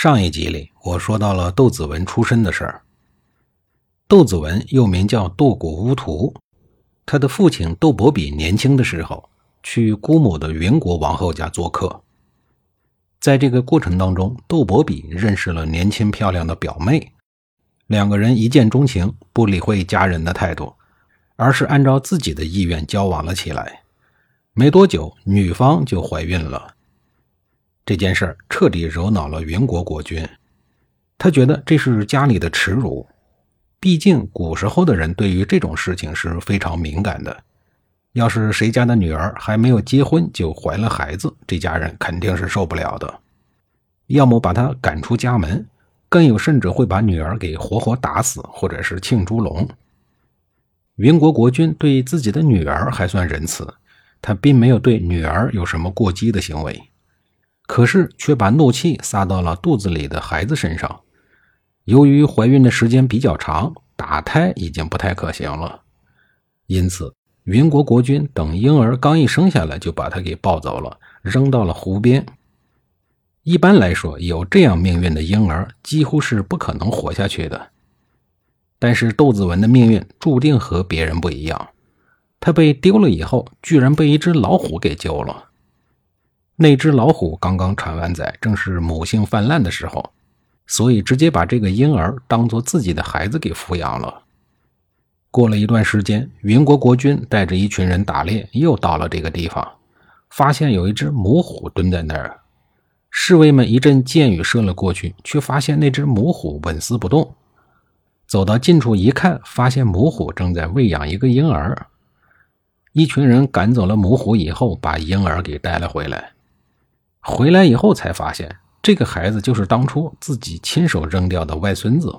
上一集里，我说到了窦子文出身的事儿。窦子文又名叫窦古乌图，他的父亲窦伯比年轻的时候去姑母的云国王后家做客，在这个过程当中，窦伯比认识了年轻漂亮的表妹，两个人一见钟情，不理会家人的态度，而是按照自己的意愿交往了起来。没多久，女方就怀孕了。这件事儿彻底惹恼了云国国君，他觉得这是家里的耻辱。毕竟古时候的人对于这种事情是非常敏感的。要是谁家的女儿还没有结婚就怀了孩子，这家人肯定是受不了的，要么把她赶出家门，更有甚者会把女儿给活活打死，或者是庆猪笼。云国国君对自己的女儿还算仁慈，他并没有对女儿有什么过激的行为。可是却把怒气撒到了肚子里的孩子身上。由于怀孕的时间比较长，打胎已经不太可行了，因此云国国君等婴儿刚一生下来，就把他给抱走了，扔到了湖边。一般来说，有这样命运的婴儿几乎是不可能活下去的。但是窦子文的命运注定和别人不一样，他被丢了以后，居然被一只老虎给救了。那只老虎刚刚产完崽，正是母性泛滥的时候，所以直接把这个婴儿当做自己的孩子给抚养了。过了一段时间，云国国君带着一群人打猎，又到了这个地方，发现有一只母虎蹲在那儿。侍卫们一阵箭雨射了过去，却发现那只母虎纹丝不动。走到近处一看，发现母虎正在喂养一个婴儿。一群人赶走了母虎以后，把婴儿给带了回来。回来以后才发现，这个孩子就是当初自己亲手扔掉的外孙子。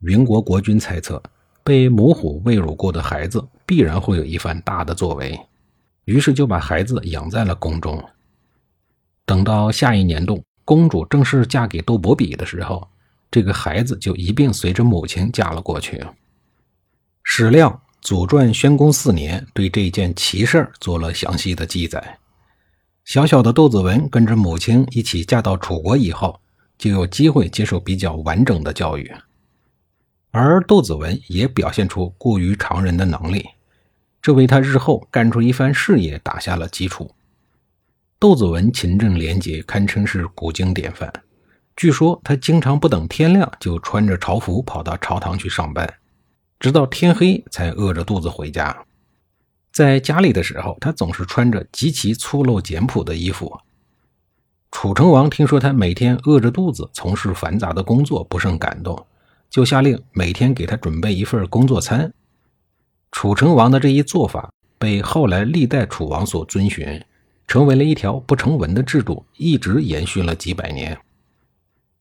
云国国君猜测，被母虎喂乳过的孩子必然会有一番大的作为，于是就把孩子养在了宫中。等到下一年度，公主正式嫁给窦伯比的时候，这个孩子就一并随着母亲嫁了过去。史料《左传》宣公四年对这件奇事做了详细的记载。小小的窦子文跟着母亲一起嫁到楚国以后，就有机会接受比较完整的教育，而窦子文也表现出过于常人的能力，这为他日后干出一番事业打下了基础。窦子文勤政廉洁，堪称是古今典范。据说他经常不等天亮就穿着朝服跑到朝堂去上班，直到天黑才饿着肚子回家。在家里的时候，他总是穿着极其粗陋简朴的衣服。楚成王听说他每天饿着肚子从事繁杂的工作，不胜感动，就下令每天给他准备一份工作餐。楚成王的这一做法被后来历代楚王所遵循，成为了一条不成文的制度，一直延续了几百年。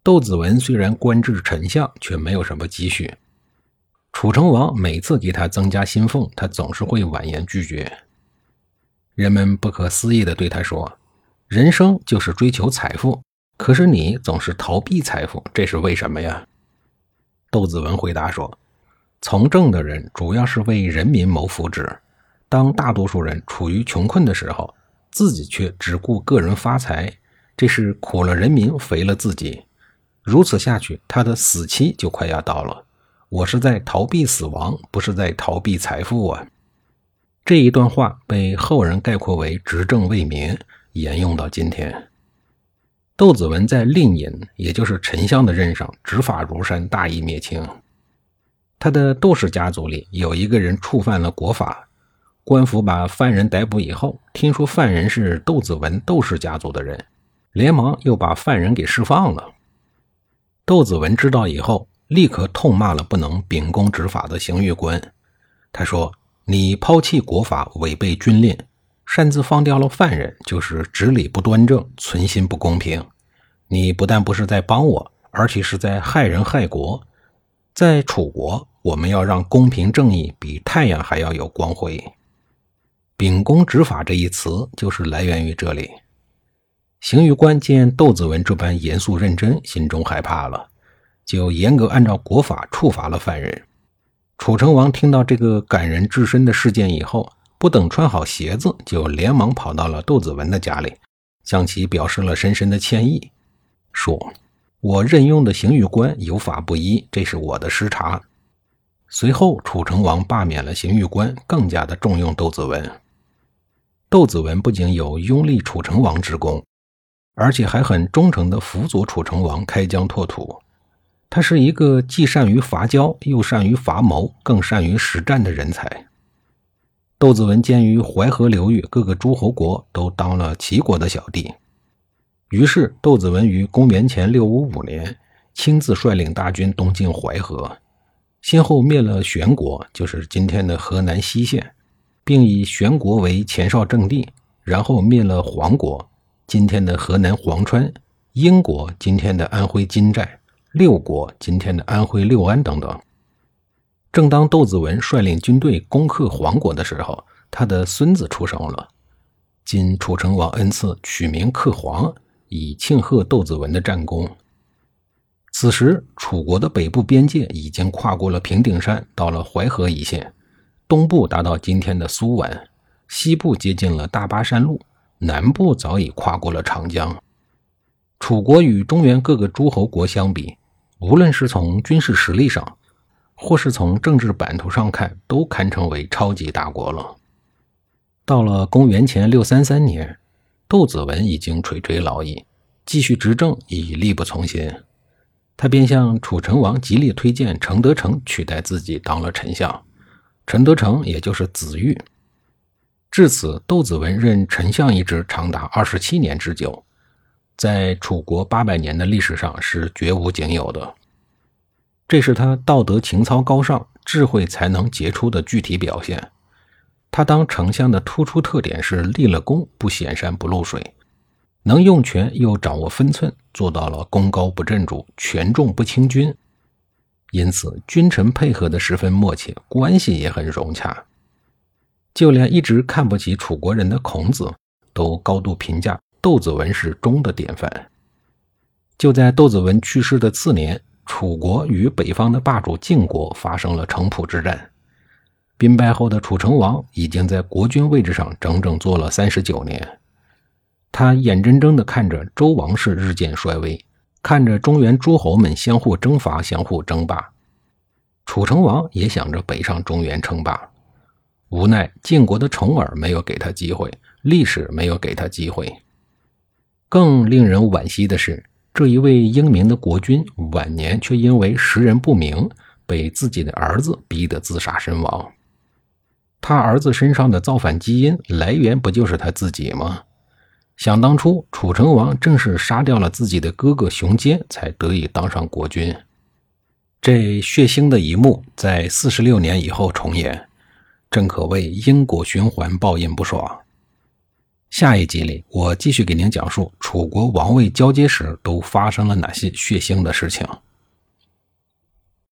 窦子文虽然官至丞相，却没有什么积蓄。楚成王每次给他增加薪俸，他总是会婉言拒绝。人们不可思议地对他说：“人生就是追求财富，可是你总是逃避财富，这是为什么呀？”窦子文回答说：“从政的人主要是为人民谋福祉，当大多数人处于穷困的时候，自己却只顾个人发财，这是苦了人民，肥了自己。如此下去，他的死期就快要到了。”我是在逃避死亡，不是在逃避财富啊！这一段话被后人概括为“执政为民”，沿用到今天。窦子文在令尹，也就是丞相的任上，执法如山，大义灭亲。他的窦氏家族里有一个人触犯了国法，官府把犯人逮捕以后，听说犯人是窦子文窦氏家族的人，连忙又把犯人给释放了。窦子文知道以后。立刻痛骂了不能秉公执法的刑狱官。他说：“你抛弃国法，违背军令，擅自放掉了犯人，就是执理不端正，存心不公平。你不但不是在帮我，而且是在害人害国。在楚国，我们要让公平正义比太阳还要有光辉。秉公执法这一词就是来源于这里。邢狱官见窦子文这般严肃认真，心中害怕了，就严格按照国法处罚了犯人。楚成王听到这个感人至深的事件以后，不等穿好鞋子，就连忙跑到了窦子文的家里，向其表示了深深的歉意，说。我任用的刑狱官有法不依，这是我的失察。随后，楚成王罢免了刑狱官，更加的重用窦子文。窦子文不仅有拥立楚成王之功，而且还很忠诚地辅佐楚成王开疆拓土。他是一个既善于伐交，又善于伐谋，更善于实战的人才。窦子文鉴于淮河流域各个诸侯国都当了齐国的小弟。于是，窦子文于公元前六五五年亲自率领大军东进淮河，先后灭了玄国，就是今天的河南西县，并以玄国为前哨阵地，然后灭了黄国，今天的河南潢川、英国，今天的安徽金寨、六国，今天的安徽六安等等。正当窦子文率领军队攻克黄国的时候，他的孙子出生了，今楚成王恩赐，取名克黄。以庆贺窦子文的战功。此时，楚国的北部边界已经跨过了平顶山，到了淮河一线，东部达到今天的苏皖，西部接近了大巴山路，南部早已跨过了长江。楚国与中原各个诸侯国相比，无论是从军事实力上，或是从政治版图上看，都堪称为超级大国了。到了公元前六三三年。窦子文已经垂垂老矣，继续执政已力不从心，他便向楚成王极力推荐陈德成取代自己当了丞相。陈德成也就是子玉。至此，窦子文任丞相一职长达二十七年之久，在楚国八百年的历史上是绝无仅有的。这是他道德情操高尚、智慧才能杰出的具体表现。他当丞相的突出特点是立了功不显山不露水，能用权又掌握分寸，做到了功高不震主，权重不轻君。因此，君臣配合的十分默契，关系也很融洽。就连一直看不起楚国人的孔子，都高度评价窦子文是忠的典范。就在窦子文去世的次年，楚国与北方的霸主晋国发生了城濮之战。兵败后的楚成王已经在国君位置上整整坐了三十九年，他眼睁睁地看着周王室日渐衰微，看着中原诸侯们相互征伐、相互争霸。楚成王也想着北上中原称霸，无奈晋国的重耳没有给他机会，历史没有给他机会。更令人惋惜的是，这一位英明的国君晚年却因为识人不明，被自己的儿子逼得自杀身亡。他儿子身上的造反基因来源不就是他自己吗？想当初，楚成王正是杀掉了自己的哥哥熊坚，才得以当上国君。这血腥的一幕在四十六年以后重演，正可谓因果循环，报应不爽。下一集里，我继续给您讲述楚国王位交接时都发生了哪些血腥的事情。